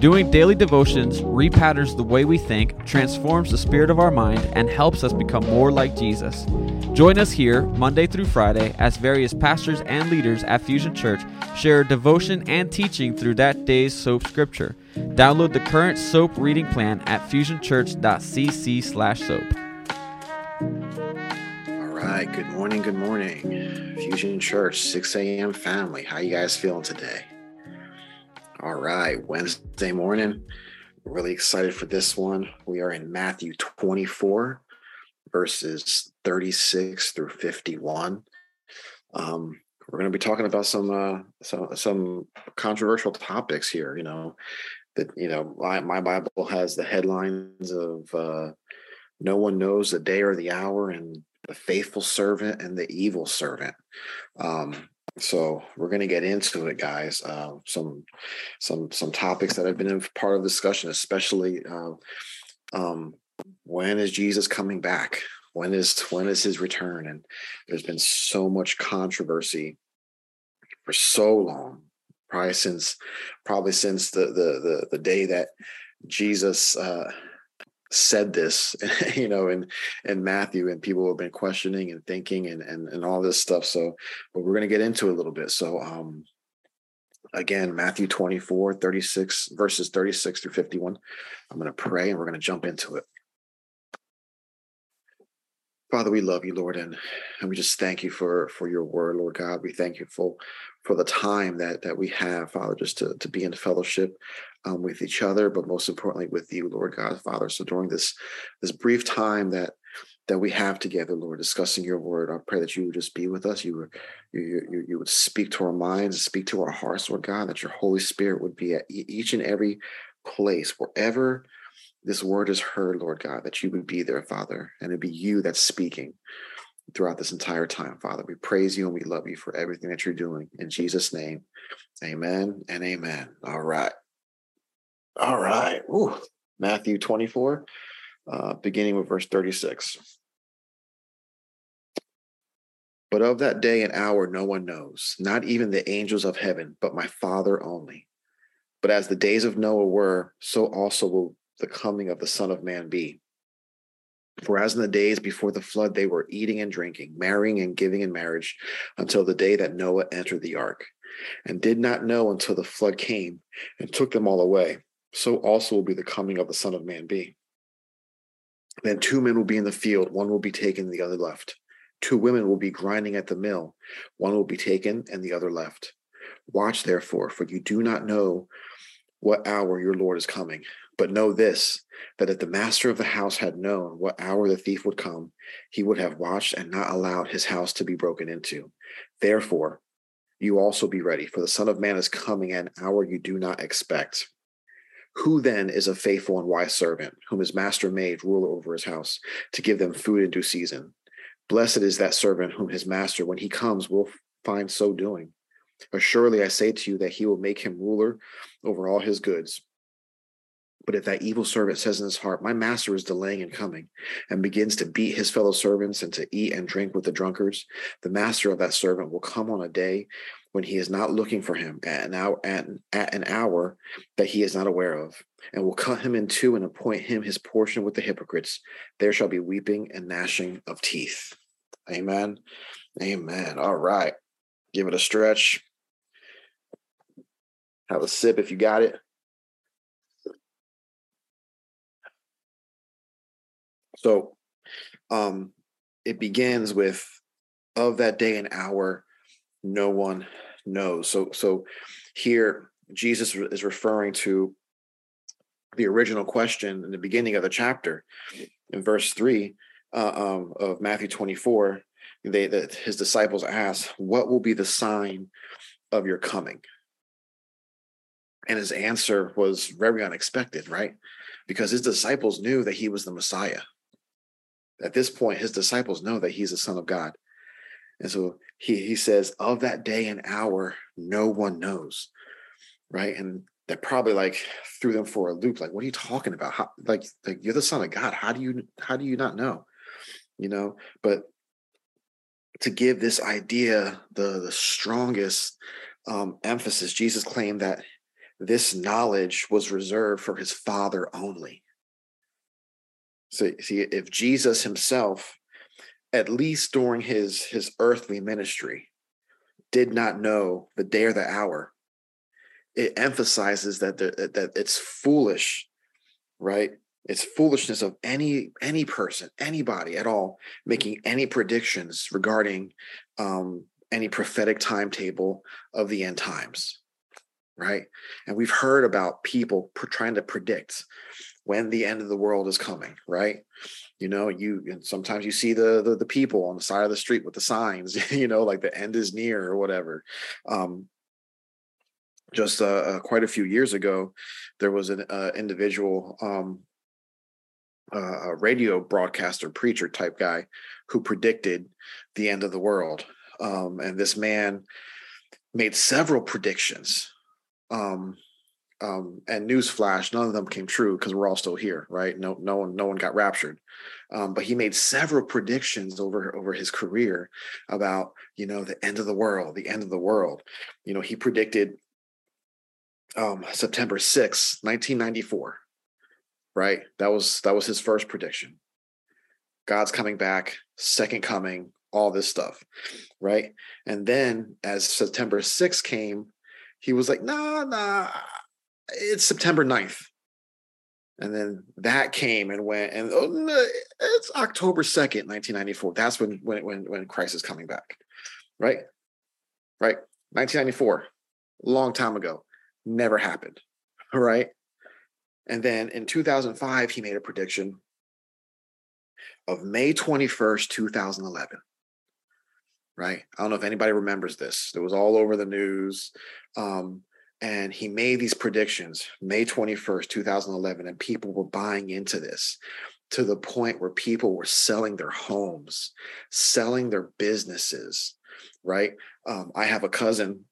Doing daily devotions repatterns the way we think, transforms the spirit of our mind, and helps us become more like Jesus. Join us here Monday through Friday as various pastors and leaders at Fusion Church share devotion and teaching through that day's soap scripture. Download the current soap reading plan at fusionchurch.cc/soap. All right. Good morning. Good morning. Fusion Church, 6 a.m. family. How you guys feeling today? All right. Wednesday morning. Really excited for this one. We are in Matthew 24, verses 36 through 51. Um, we're going to be talking about some uh, some some controversial topics here. You know, that you know my, my Bible has the headlines of uh, "No one knows the day or the hour," and the faithful servant and the evil servant. Um, so we're going to get into it, guys. Uh, some some some topics that have been a part of discussion, especially uh, um, when is Jesus coming back? when is when is his return and there's been so much controversy for so long probably since probably since the the the, the day that jesus uh said this you know in in matthew and people have been questioning and thinking and and, and all this stuff so but we're going to get into it a little bit. So um again matthew 24 36 verses 36 through 51 i'm going to pray and we're going to jump into it. Father, we love you, Lord, and, and we just thank you for for your word, Lord God. We thank you for for the time that that we have, Father, just to, to be in fellowship um, with each other, but most importantly with you, Lord God, Father. So during this this brief time that that we have together, Lord, discussing your word, I pray that you would just be with us. You would you, you, you would speak to our minds, speak to our hearts, Lord God, that your Holy Spirit would be at each and every place, wherever this word is heard, Lord God, that you would be there, Father, and it'd be you that's speaking throughout this entire time, Father. We praise you and we love you for everything that you're doing. In Jesus' name, amen and amen. All right. All right. Ooh. Matthew 24, uh, beginning with verse 36. But of that day and hour no one knows, not even the angels of heaven, but my Father only. But as the days of Noah were, so also will the coming of the Son of Man be. For as in the days before the flood, they were eating and drinking, marrying and giving in marriage until the day that Noah entered the ark, and did not know until the flood came and took them all away. So also will be the coming of the Son of Man be. Then two men will be in the field, one will be taken, and the other left. Two women will be grinding at the mill, one will be taken, and the other left. Watch therefore, for you do not know what hour your Lord is coming. But know this that if the master of the house had known what hour the thief would come, he would have watched and not allowed his house to be broken into. Therefore, you also be ready, for the Son of Man is coming at an hour you do not expect. Who then is a faithful and wise servant, whom his master made ruler over his house, to give them food in due season? Blessed is that servant whom his master, when he comes, will find so doing. Assuredly, I say to you that he will make him ruler over all his goods. But if that evil servant says in his heart, My master is delaying in coming, and begins to beat his fellow servants and to eat and drink with the drunkards, the master of that servant will come on a day when he is not looking for him at an hour, at, at an hour that he is not aware of, and will cut him in two and appoint him his portion with the hypocrites. There shall be weeping and gnashing of teeth. Amen. Amen. All right. Give it a stretch. Have a sip if you got it. So um, it begins with of that day and hour, no one knows. So so here Jesus is referring to the original question in the beginning of the chapter in verse three uh, um, of Matthew 24. They that his disciples ask, "What will be the sign of your coming?" And his answer was very unexpected, right? Because his disciples knew that he was the Messiah at this point, his disciples know that he's the Son of God. And so he, he says, Of that day and hour, no one knows. Right. And that probably like threw them for a loop. Like, what are you talking about? How, like, like you're the son of God. How do you how do you not know? You know, but to give this idea the the strongest um, emphasis, Jesus claimed that this knowledge was reserved for his father only. So see, if Jesus himself, at least during his his earthly ministry, did not know the day or the hour, it emphasizes that that it's foolish, right? It's foolishness of any any person, anybody at all, making any predictions regarding um, any prophetic timetable of the end times, right? And we've heard about people trying to predict when the end of the world is coming, right? You know, you and sometimes you see the, the, the people on the side of the street with the signs, you know, like the end is near or whatever. Um, just uh, uh, quite a few years ago, there was an uh, individual, um, uh, a radio broadcaster, preacher type guy, who predicted the end of the world. Um, and this man made several predictions. Um, um, and newsflash, none of them came true because we're all still here, right? No, no one, no one got raptured. Um, but he made several predictions over over his career about you know the end of the world, the end of the world. You know, he predicted um, September 6, 1994. Right? That was that was his first prediction. God's coming back, second coming, all this stuff. Right? And then as September 6 came, he was like, nah, nah, it's September 9th. And then that came and went, and oh, it's October 2nd, 1994. That's when when when when Christ is coming back. Right? Right. 1994, long time ago. Never happened. Right. And then in 2005, he made a prediction of May 21st, 2011 right? I don't know if anybody remembers this. It was all over the news. Um, and he made these predictions May 21st, 2011, and people were buying into this to the point where people were selling their homes, selling their businesses, right? Um, I have a cousin,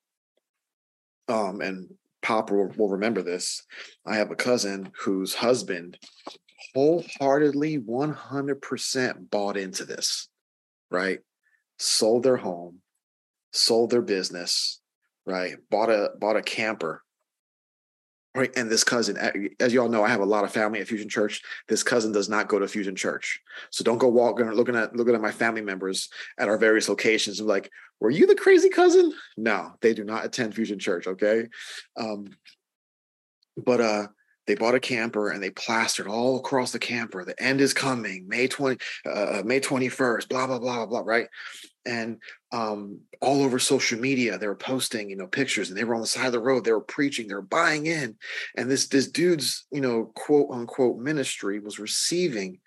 um, and Pop will, will remember this. I have a cousin whose husband wholeheartedly 100% bought into this, right? Sold their home, sold their business, right? Bought a bought a camper. Right. And this cousin, as you all know, I have a lot of family at Fusion Church. This cousin does not go to Fusion Church. So don't go walking looking at looking at my family members at our various locations and like, were you the crazy cousin? No, they do not attend Fusion Church. Okay. Um, but uh they bought a camper and they plastered all across the camper the end is coming may 20 uh, uh may 21st blah, blah blah blah blah right and um, all over social media they were posting you know pictures and they were on the side of the road they were preaching they were buying in and this this dude's you know quote unquote ministry was receiving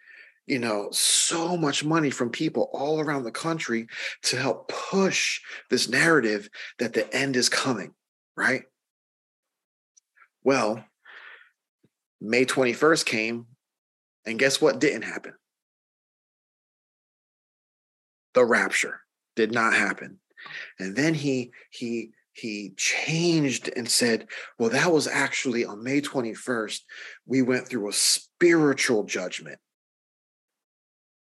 you know so much money from people all around the country to help push this narrative that the end is coming right well May 21st came, and guess what didn't happen? The rapture did not happen. And then he he he changed and said, well, that was actually on May 21st, we went through a spiritual judgment.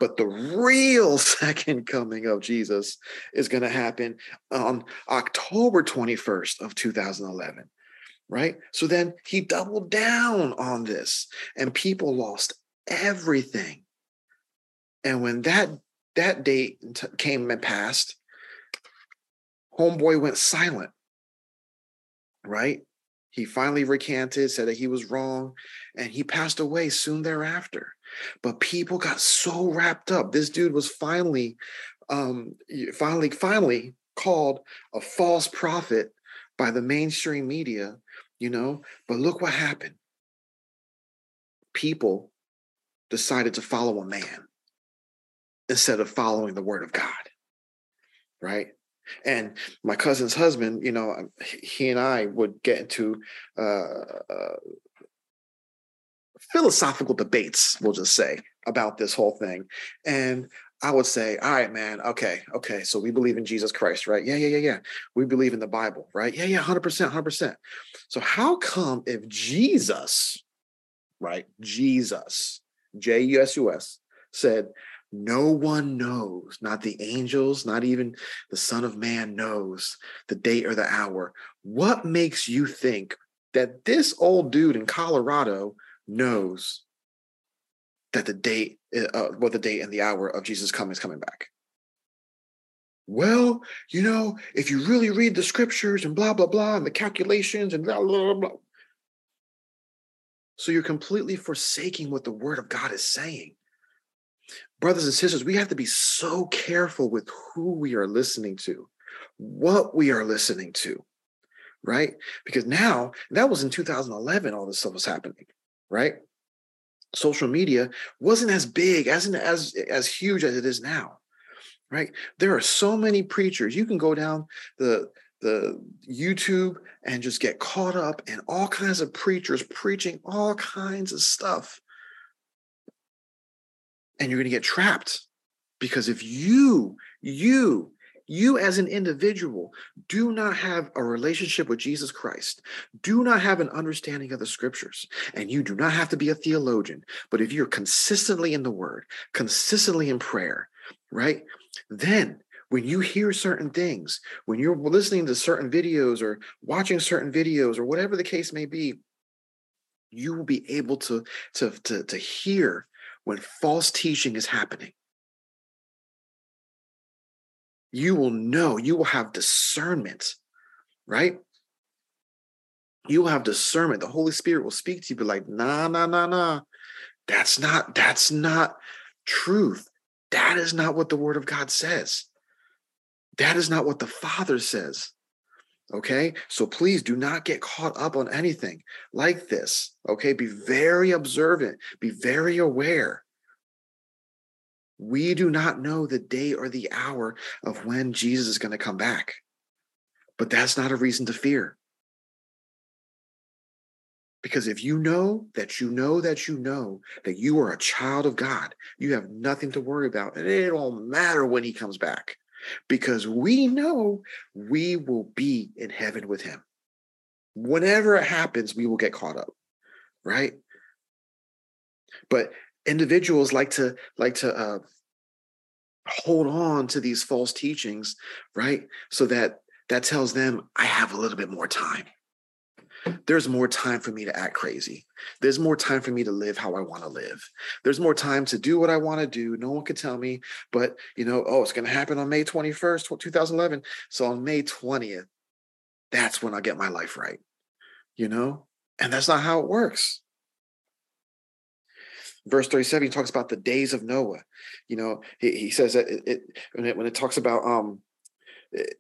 But the real second coming of Jesus is going to happen on October 21st of 2011 right? So then he doubled down on this and people lost everything. And when that that date came and passed, homeboy went silent. Right? He finally recanted, said that he was wrong, and he passed away soon thereafter. But people got so wrapped up. This dude was finally, um, finally, finally called a false prophet by the mainstream media, you know. But look what happened. People decided to follow a man instead of following the word of God. Right. And my cousin's husband, you know, um, he and I would get into uh, uh, philosophical debates, we'll just say, about this whole thing. And I would say, all right, man, okay, okay. So we believe in Jesus Christ, right? Yeah, yeah, yeah, yeah. We believe in the Bible, right? Yeah, yeah, 100%, 100%. So how come if Jesus, right, Jesus, J U S U S, said, no one knows, not the angels, not even the Son of Man knows the date or the hour. What makes you think that this old dude in Colorado knows that the date, uh, uh what the date and the hour of Jesus coming is coming back? Well, you know, if you really read the scriptures and blah, blah, blah, and the calculations and blah, blah, blah, blah. So you're completely forsaking what the word of God is saying brothers and sisters, we have to be so careful with who we are listening to, what we are listening to, right? Because now, that was in 2011, all this stuff was happening, right? Social media wasn't as big, as as as huge as it is now, right? There are so many preachers. You can go down the the YouTube and just get caught up in all kinds of preachers preaching all kinds of stuff and you're going to get trapped because if you you you as an individual do not have a relationship with Jesus Christ, do not have an understanding of the scriptures, and you do not have to be a theologian, but if you're consistently in the word, consistently in prayer, right? Then when you hear certain things, when you're listening to certain videos or watching certain videos or whatever the case may be, you will be able to, to, to, to hear when false teaching is happening. You will know, you will have discernment, right? You will have discernment. The Holy Spirit will speak to you, be like, nah, nah, nah, nah. That's not, that's not truth. That is not what the word of God says. That is not what the Father says. Okay. So please do not get caught up on anything like this. Okay. Be very observant, be very aware. We do not know the day or the hour of when Jesus is going to come back, but that's not a reason to fear. Because if you know that you know that you know that you are a child of God, you have nothing to worry about. And it won't matter when he comes back because we know we will be in heaven with him. Whenever it happens, we will get caught up, right? But individuals like to like to uh, hold on to these false teachings, right? So that that tells them I have a little bit more time there's more time for me to act crazy. There's more time for me to live how I want to live. There's more time to do what I want to do. No one can tell me, but you know, oh, it's going to happen on May 21st, 2011. So on May 20th, that's when I get my life right, you know? And that's not how it works. Verse 37 he talks about the days of Noah. You know, he, he says that it, it, when it when it talks about um it,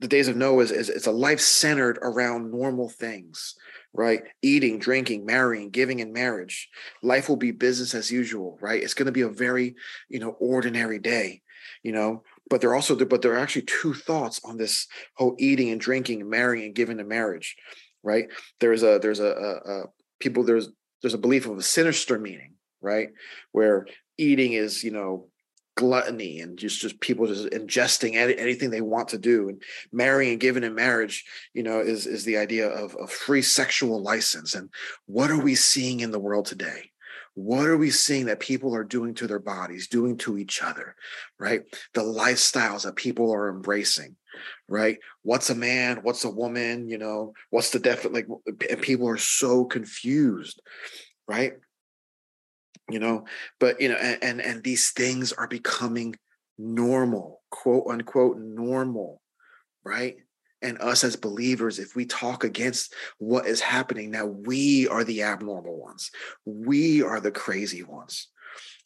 the days of Noah is, is it's a life centered around normal things, right? Eating, drinking, marrying, giving in marriage. Life will be business as usual, right? It's going to be a very, you know, ordinary day, you know. But there are also, but there are actually two thoughts on this whole eating and drinking and marrying and giving in marriage, right? There's a there's a, a, a people there's there's a belief of a sinister meaning, right? Where eating is you know gluttony and just just people just ingesting any, anything they want to do. And marrying and giving in marriage you know is is the idea of a free sexual license. And what are we seeing in the world today? What are we seeing that people are doing to their bodies doing to each other right? The lifestyles that people are embracing right? What's a man? What's a woman? You know what's the definite like people are so confused right you know but you know and, and and these things are becoming normal quote unquote normal right? And us as believers if we talk against what is happening now we are the abnormal ones. We are the crazy ones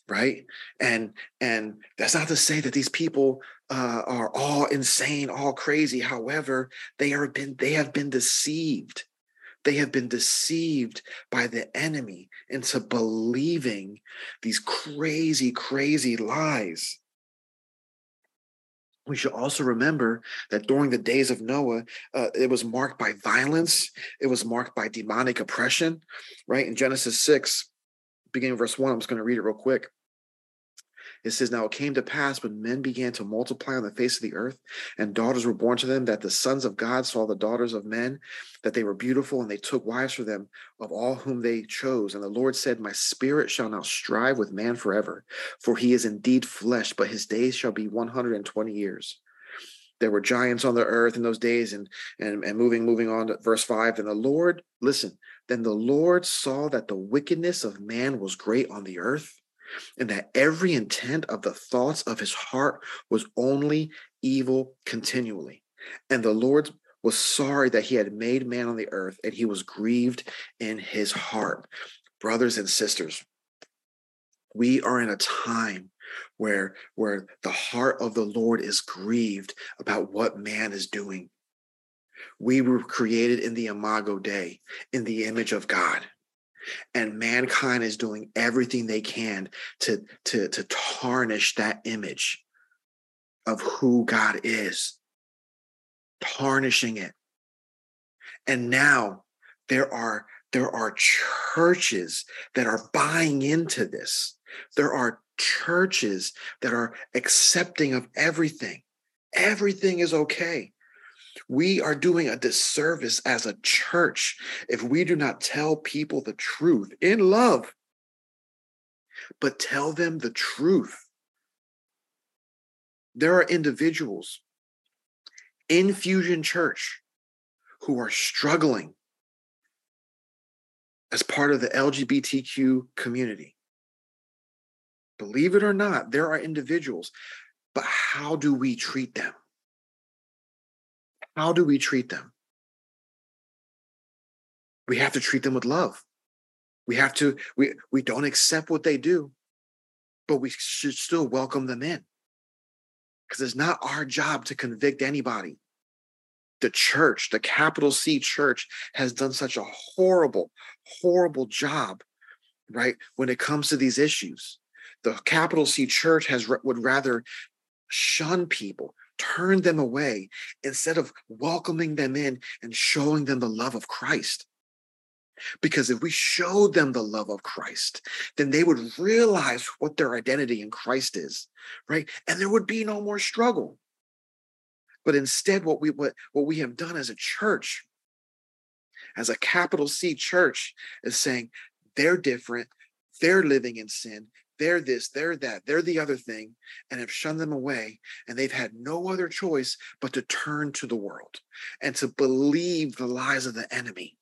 right? And and that's not to say that these people uh, are all insane all crazy. However they are been they have been deceived they have been deceived by the enemy into believing these crazy, crazy lies. We should also remember that during the days of Noah, uh, it was marked by violence, it was marked by demonic oppression, right? In Genesis 6, beginning verse 1, I'm just going to read it real quick. It says, Now it came to pass when men began to multiply on the face of the earth, and daughters were born to them, that the sons of God saw the daughters of men, that they were beautiful, and they took wives for them of all whom they chose. And the Lord said, My spirit shall now strive with man forever, for he is indeed flesh, but his days shall be 120 years. There were giants on the earth in those days, and and, and moving, moving on to verse 5. And the Lord, listen, then the Lord saw that the wickedness of man was great on the earth and that every intent of the thoughts of his heart was only evil continually. And the Lord was sorry that he had made man on the earth, and he was grieved in his heart. Brothers and sisters, we are in a time where where the heart of the lord is grieved about what man is doing we were created in the imago dei in the image of god and mankind is doing everything they can to to to tarnish that image of who god is. Tarnishing it. And now there are there are churches that are buying into this. There are churches that are accepting of everything. Everything is okay we are doing a disservice as a church if we do not tell people the truth in love, but tell them the truth. There are individuals in Fusion Church who are struggling as part of the LGBTQ community. Believe it or not, there are individuals, but how do we treat them? How do we treat them? We have to treat them with love. We have to, we, we don't accept what they do, but we should still welcome them in because it's not our job to convict anybody. The church, the capital C church, has done such a horrible, horrible job, right? When it comes to these issues, the capital C church has would rather shun people, turn them away instead of welcoming them in and showing them the love of Christ. Because if we showed them the love of Christ, then they would realize what their identity in Christ is, right? And there would be no more struggle. But instead, what we what, what we have done as a church, as a capital C church, is saying they're different, they're living in sin, they're this, they're that, they're the other thing, and have shunned them away. And they've had no other choice but to turn to the world and to believe the lies of the enemy.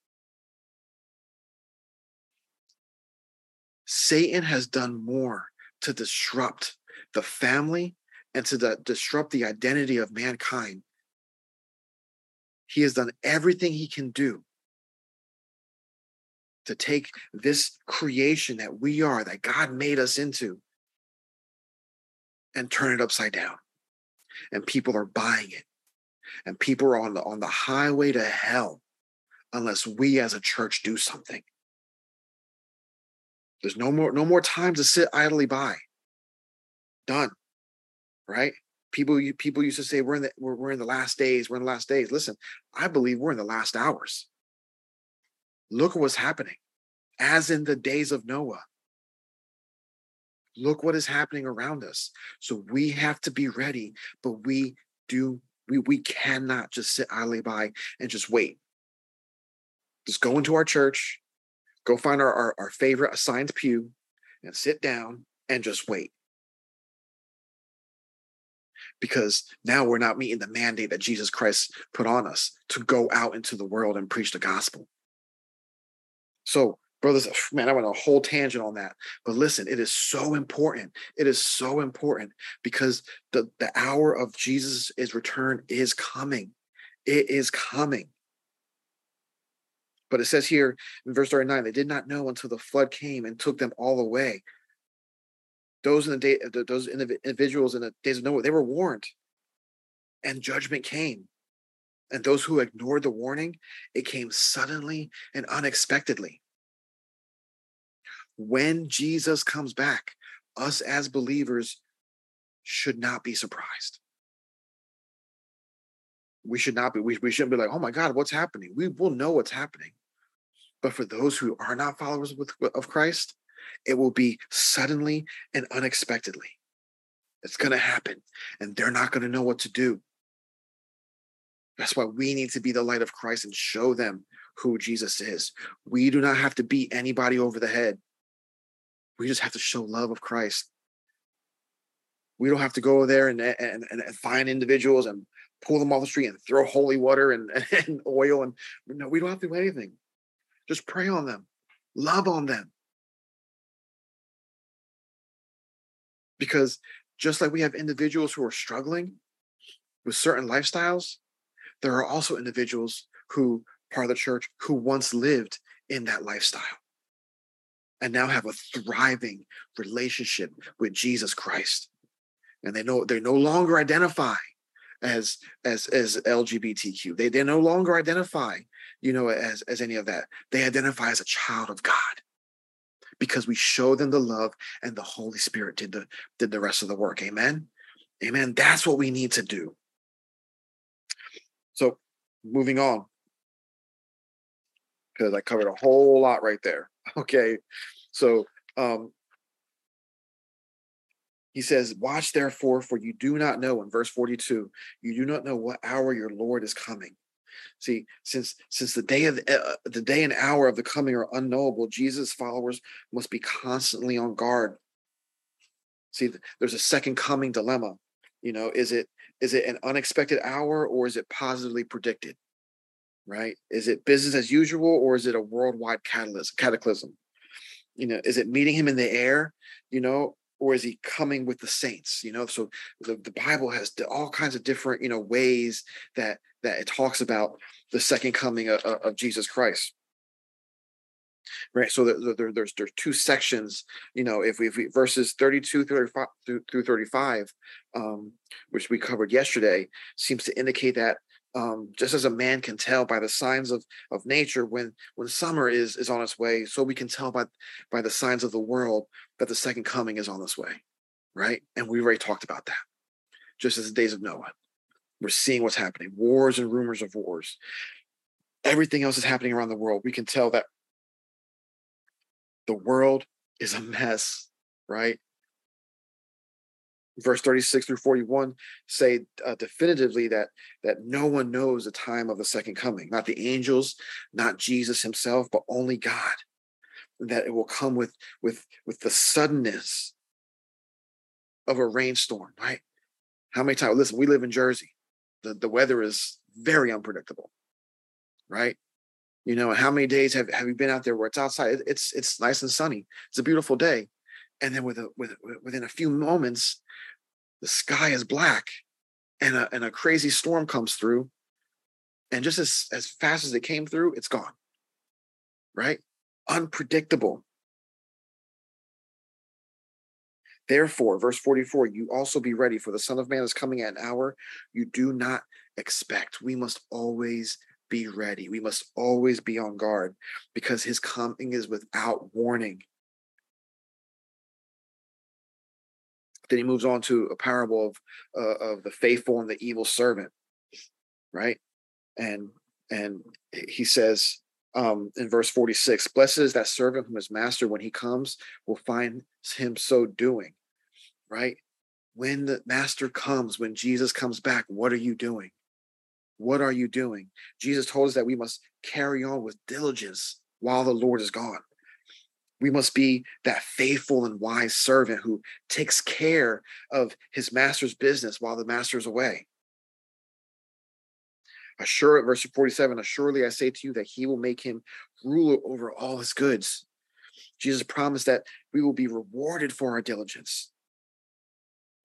Satan has done more to disrupt the family and to the, disrupt the identity of mankind. He has done everything he can do to take this creation that we are, that God made us into, and turn it upside down. And people are buying it. And people are on the on the highway to hell unless we as a church do something. There's no more no more time to sit idly by. Done. Right? People people used to say we're in the we're, we're in the last days, we're in the last days. Listen, I believe we're in the last hours. Look what's happening, as in the days of Noah. Look what is happening around us. So we have to be ready, but we do, we, we cannot just sit idly by and just wait. Just go into our church, go find our, our, our favorite assigned pew and sit down and just wait because now we're not meeting the mandate that Jesus Christ put on us to go out into the world and preach the gospel. So, brothers, man, I went a whole tangent on that. But listen, it is so important. It is so important because the, the hour of Jesus' return is coming. It is coming. But it says here in verse 39, they did not know until the flood came and took them all away. Those in the day, those individuals in the days of Noah, they were warned, and judgment came. And those who ignored the warning, it came suddenly and unexpectedly. When Jesus comes back, us as believers should not be surprised. We should not be, we, we shouldn't be like, oh my God, what's happening? We will know what's happening. But for those who are not followers with, of Christ, it will be suddenly and unexpectedly. It's going to happen, and they're not going to know what to do. That's why we need to be the light of Christ and show them who Jesus is. We do not have to beat anybody over the head. We just have to show love of Christ. We don't have to go there and, and, and find individuals and pull them off the street and throw holy water and, and oil. And no, we don't have to do anything. Just pray on them, love on them. Because just like we have individuals who are struggling with certain lifestyles, there are also individuals who part of the church who once lived in that lifestyle and now have a thriving relationship with Jesus Christ. And they know they no longer identify as as as LGBTQ. They they no longer identify, you know, as as any of that. They identify as a child of God because we show them the love and the Holy Spirit did the did the rest of the work. Amen. Amen. That's what we need to do. Moving on, because I covered a whole lot right there. Okay. So um he says, Watch therefore, for you do not know, in verse 42, you do not know what hour your Lord is coming. See, since since the day of the, uh, the day and hour of the coming are unknowable, Jesus' followers must be constantly on guard. See, there's a second coming dilemma. You know, is it is it an unexpected hour or is it positively predicted? Right? Is it business as usual or is it a worldwide catalyst cataclysm? You know, is it meeting him in the air? You know, or is he coming with the saints you know so the, the bible has all kinds of different you know ways that that it talks about the second coming of, of jesus christ right? So there, there, there's there's two sections you know if we, if we verses 32 35 through, through 35 um, which we covered yesterday seems to indicate that um, just as a man can tell by the signs of of nature when when summer is is on its way so we can tell by by the signs of the world that the second coming is on its way right? And we already talked about that just as the days of noah. We're seeing what's happening wars and rumors of wars. Everything else is happening around the world. We can tell that the world is a mess right? Verse 36 through 41 say uh, definitively that that no one knows the time of the second coming not the angels not jesus himself but only god. That it will come with with with the suddenness of a rainstorm right? How many times listen we live in jersey. The, the weather is very unpredictable right you know how many days have, have you been out there where it's outside? It's it's nice and sunny. It's a beautiful day. And then with a, with within a few moments the sky is black and a, and a crazy storm comes through. And just as, as fast as it came through it's gone right? Unpredictable. Therefore verse 44 you also be ready for the son of man is coming at an hour you do not expect. We must always be ready we must always be on guard because his coming is without warning Then he moves on to a parable of uh, of the faithful and the evil servant, right? And and he says um, in verse 46, blessed is that servant whom his master, when he comes, will find him so doing, right? When the master comes, when Jesus comes back, what are you doing? What are you doing? Jesus told us that we must carry on with diligence while the Lord is gone. We must be that faithful and wise servant who takes care of his master's business while the master is away. Assure, verse 47, assuredly I say to you that he will make him ruler over all his goods. Jesus promised that we will be rewarded for our diligence.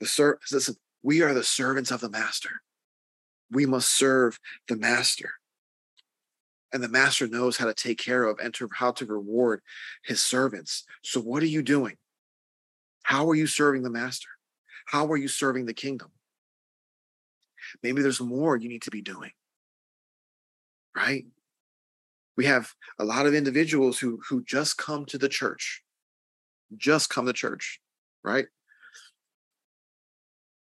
The ser- listen, we are the servants of the master. We must serve the master and the master knows how to take care of and to, how to reward his servants. So, what are you doing? How are you serving the master? How are you serving the kingdom? Maybe there's more you need to be doing, right? We have a lot of individuals who who just come to the church, just come to church, right?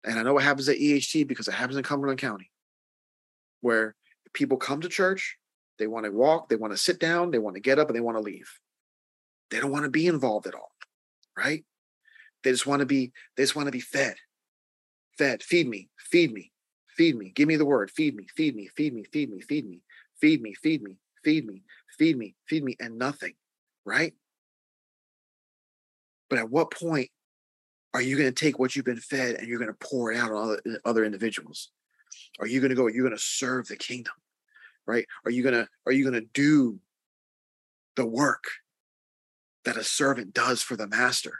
And I know what happens at EHT because it happens in Cumberland County, where people come to church, they want to walk, they want to sit down, they want to get up, and they want to leave. They don't want to be involved at all, right? They just want to be, they just want to be fed. fed, feed me, feed me, feed me, give me the word, feed me, feed me, feed me, feed me, feed me, feed me, feed me, feed me, feed me, feed me, and nothing, right? But at what point are you going to take what you've been fed and you're going to pour it out on other, other individuals? Are you going to go, Are you're going to serve the kingdom, right? Are you going to, are you going to do the work that a servant does for the master,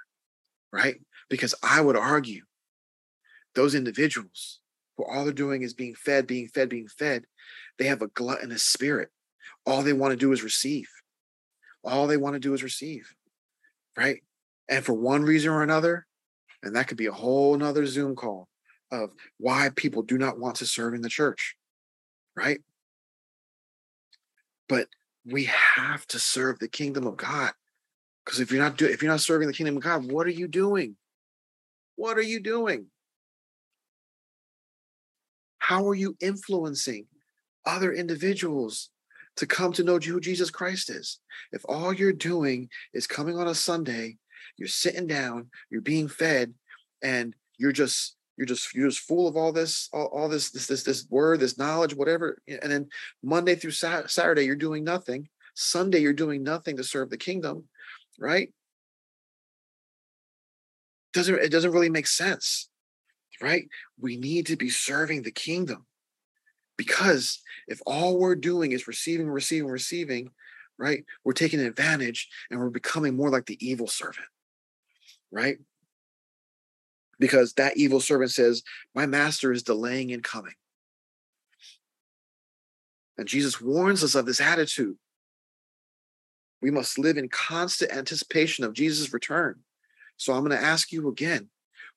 right? Because I would argue those individuals who all they're doing is being fed, being fed, being fed, they have a gluttonous spirit. All they want to do is receive. All they want to do is receive, right? And for one reason or another, and that could be a whole nother Zoom call of why people do not want to serve in the church, right? But we have to serve the kingdom of God. Because if you're not doing if you're not serving the kingdom of God, what are you doing? What are you doing? How are you influencing other individuals to come to know who Jesus Christ is? If all you're doing is coming on a Sunday, you're sitting down, you're being fed, and you're just you're just you're just full of all this all, all this this this this word this knowledge whatever and then monday through saturday you're doing nothing. Sunday you're doing nothing to serve the kingdom right? Doesn't it doesn't really make sense right? We need to be serving the kingdom because if all we're doing is receiving receiving receiving right we're taking advantage and we're becoming more like the evil servant right because that evil servant says, My master is delaying in coming. And Jesus warns us of this attitude. We must live in constant anticipation of Jesus' return. So I'm going to ask you again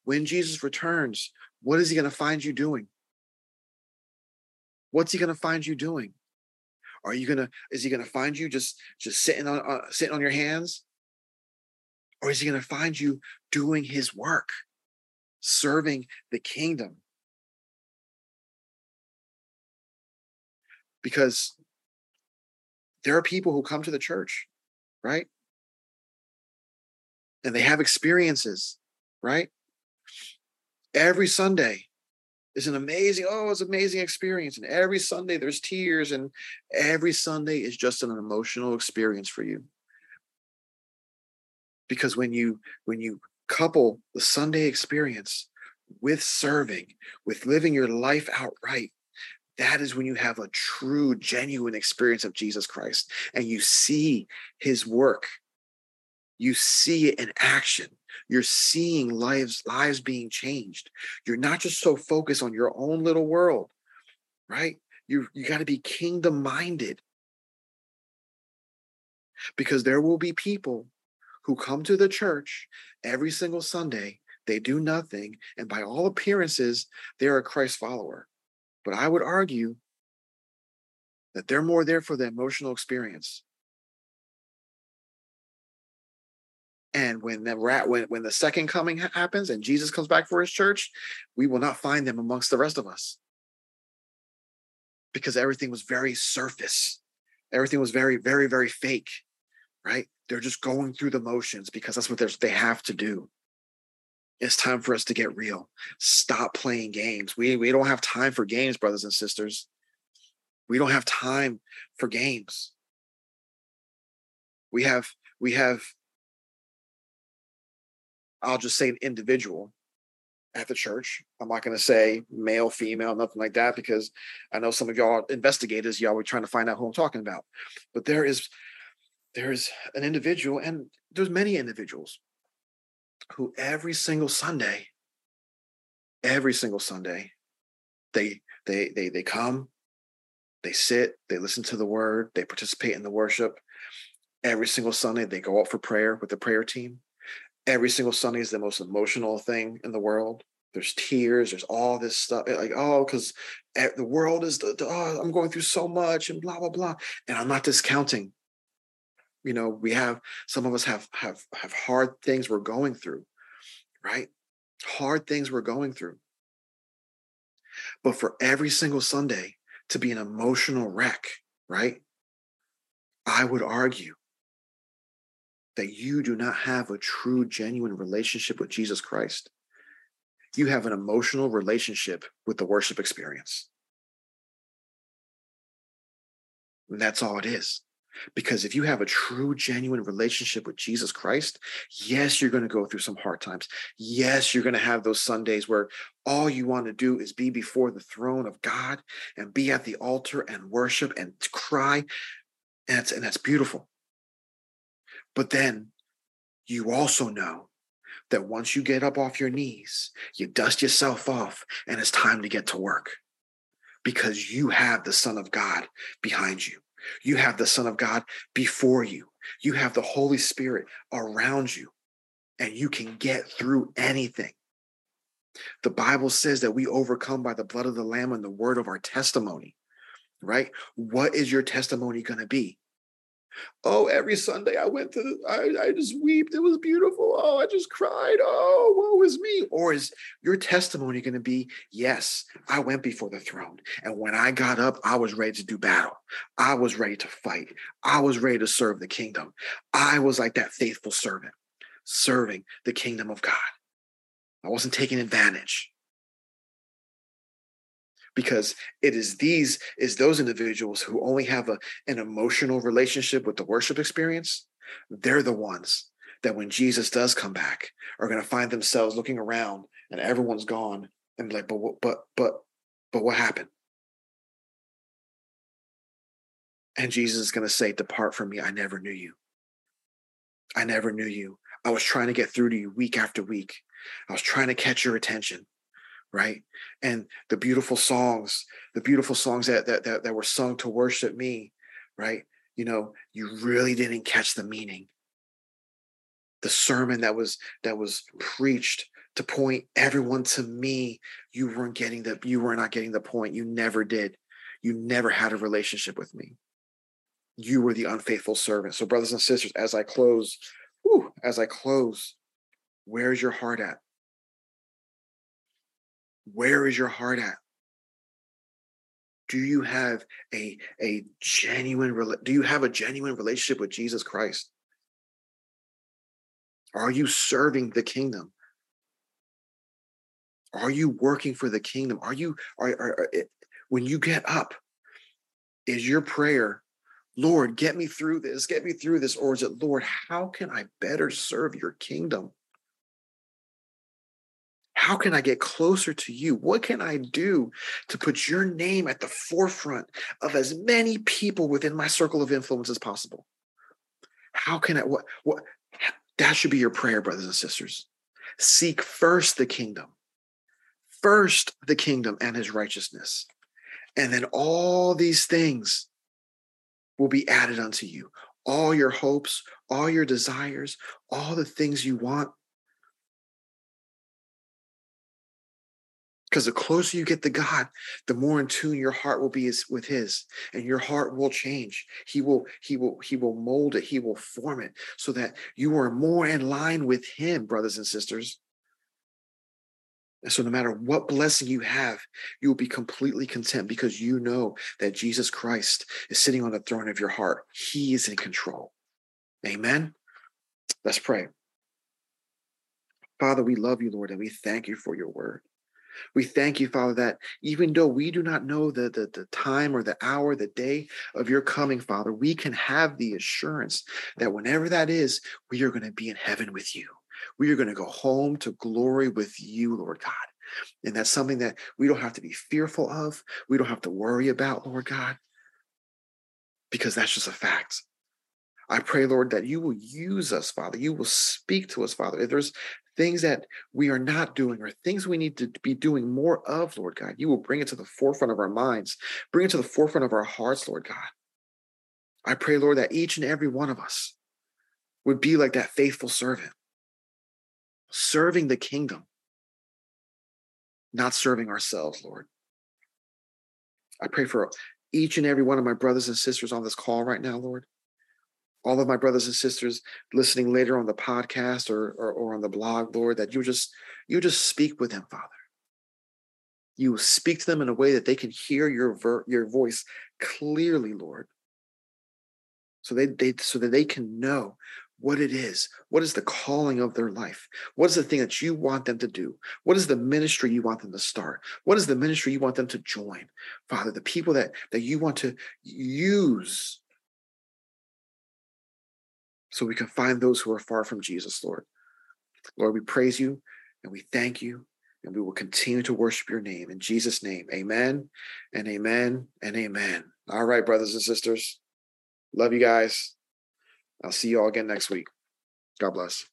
when Jesus returns, what is he going to find you doing? What's he going to find you doing? Are you going to, is he going to find you just, just sitting on, uh, sitting on your hands? Or is he going to find you doing his work? Serving the kingdom. Because there are people who come to the church, right? And they have experiences, right? Every Sunday is an amazing, oh, it's an amazing experience. And every Sunday there's tears, and every Sunday is just an emotional experience for you because when you when you couple the Sunday experience with serving, with living your life outright, that is when you have a true, genuine experience of Jesus Christ and you see his work. You see it in action. You're seeing lives, lives being changed. You're not just so focused on your own little world, right? You, you got to be kingdom minded because there will be people who come to the church every single Sunday. They do nothing. And by all appearances, they're a Christ follower. But I would argue that they're more there for the emotional experience. And when the rat, when, when the second coming happens and Jesus comes back for his church, we will not find them amongst the rest of us. Because everything was very surface. Everything was very, very, very fake right? They're just going through the motions because that's what they have to do. It's time for us to get real. Stop playing games. We we don't have time for games, brothers and sisters. We don't have time for games. We have we have I'll just say an individual at the church. I'm not going to say male, female, nothing like that, because I know some of y'all investigators, y'all were trying to find out who I'm talking about. But there is there's an individual, and there's many individuals who every single Sunday, every single Sunday, they they they they come, they sit, they listen to the word, they participate in the worship. Every single Sunday, they go out for prayer with the prayer team. Every single Sunday is the most emotional thing in the world. There's tears, there's all this stuff. Eh, like, oh, because eh, the world is the, oh, I'm going through so much and blah, blah, blah. And I'm not discounting you know we have some of us have have have hard things we're going through right hard things we're going through but for every single sunday to be an emotional wreck right i would argue that you do not have a true genuine relationship with jesus christ you have an emotional relationship with the worship experience. And that's all it is. Because if you have a true, genuine relationship with Jesus Christ, yes, you're going to go through some hard times. Yes, you're going to have those Sundays where all you want to do is be before the throne of God and be at the altar and worship and cry. And that's, and that's beautiful. But then you also know that once you get up off your knees, you dust yourself off and it's time to get to work because you have the Son of God behind you. You have the Son of God before you. You have the Holy Spirit around you, and you can get through anything. The Bible says that we overcome by the blood of the Lamb and the word of our testimony, right? What is your testimony going to be? Oh, every Sunday I went to, I, I just wept. It was beautiful. Oh, I just cried. Oh, woe is me. Or is your testimony going to be, yes, I went before the throne. And when I got up, I was ready to do battle. I was ready to fight. I was ready to serve the kingdom. I was like that faithful servant serving the kingdom of God. I wasn't taking advantage because it is these is those individuals who only have a, an emotional relationship with the worship experience. They're the ones that when jesus does come back are going to find themselves looking around and everyone's gone and like but but but but what happened? And jesus is going to say depart from me i never knew you. I never knew you. I was trying to get through to you week after week. I was trying to catch your attention right? And the beautiful songs the beautiful songs that, that that that were sung to worship me right? You know you really didn't catch the meaning. The sermon that was that was preached to point everyone to me you weren't getting the you were not getting the point. You never did. You never had a relationship with me. You were the unfaithful servant. So brothers and sisters as i close whew, as i close where's your heart at where is your heart at? Do you have a, a genuine do you have a genuine relationship with Jesus Christ? Are you serving the kingdom? Are you working for the kingdom? Are you are, are, are when you get up, is your prayer, Lord, get me through this, get me through this, or is it, Lord, how can I better serve your kingdom? How can I get closer to you? What can I do to put your name at the forefront of as many people within my circle of influence as possible? How can I what what that should be your prayer, brothers and sisters. Seek first the kingdom. First the kingdom and his righteousness. And then all these things will be added unto you. All your hopes, all your desires, all the things you want Because the closer you get to God, the more in tune your heart will be with his and your heart will change. He will, he will, he will mold it, he will form it so that you are more in line with him, brothers and sisters. And so, no matter what blessing you have, you will be completely content because you know that Jesus Christ is sitting on the throne of your heart. He is in control. Amen. Let's pray. Father, we love you, Lord, and we thank you for your word. We thank you, Father, that even though we do not know the, the, the, time or the hour, the day of your coming, Father, we can have the assurance that whenever that is, we are going to be in heaven with you. We are going to go home to glory with you, Lord God. And that's something that we don't have to be fearful of. We don't have to worry about, Lord God, because that's just a fact. I pray, Lord, that you will use us, Father. You will speak to us, Father. If there's things that we are not doing or things we need to be doing more of, Lord God, you will bring it to the forefront of our minds, bring it to the forefront of our hearts, Lord God. I pray, Lord, that each and every one of us would be like that faithful servant, serving the kingdom, not serving ourselves, Lord. I pray for each and every one of my brothers and sisters on this call right now, Lord all of my brothers and sisters listening later on the podcast or, or, or on the blog, Lord, that you just you just speak with them, Father. You speak to them in a way that they can hear your ver- your voice clearly, Lord. So they, they so that they can know what it is. What is the calling of their life? What is the thing that you want them to do? What is the ministry you want them to start? What is the ministry you want them to join? Father, the people that, that you want to use so we can find those who are far from Jesus, Lord. Lord, we praise you and we thank you and we will continue to worship your name in Jesus' name. Amen and amen and amen. All right, brothers and sisters. Love you guys. I'll see you all again next week. God bless.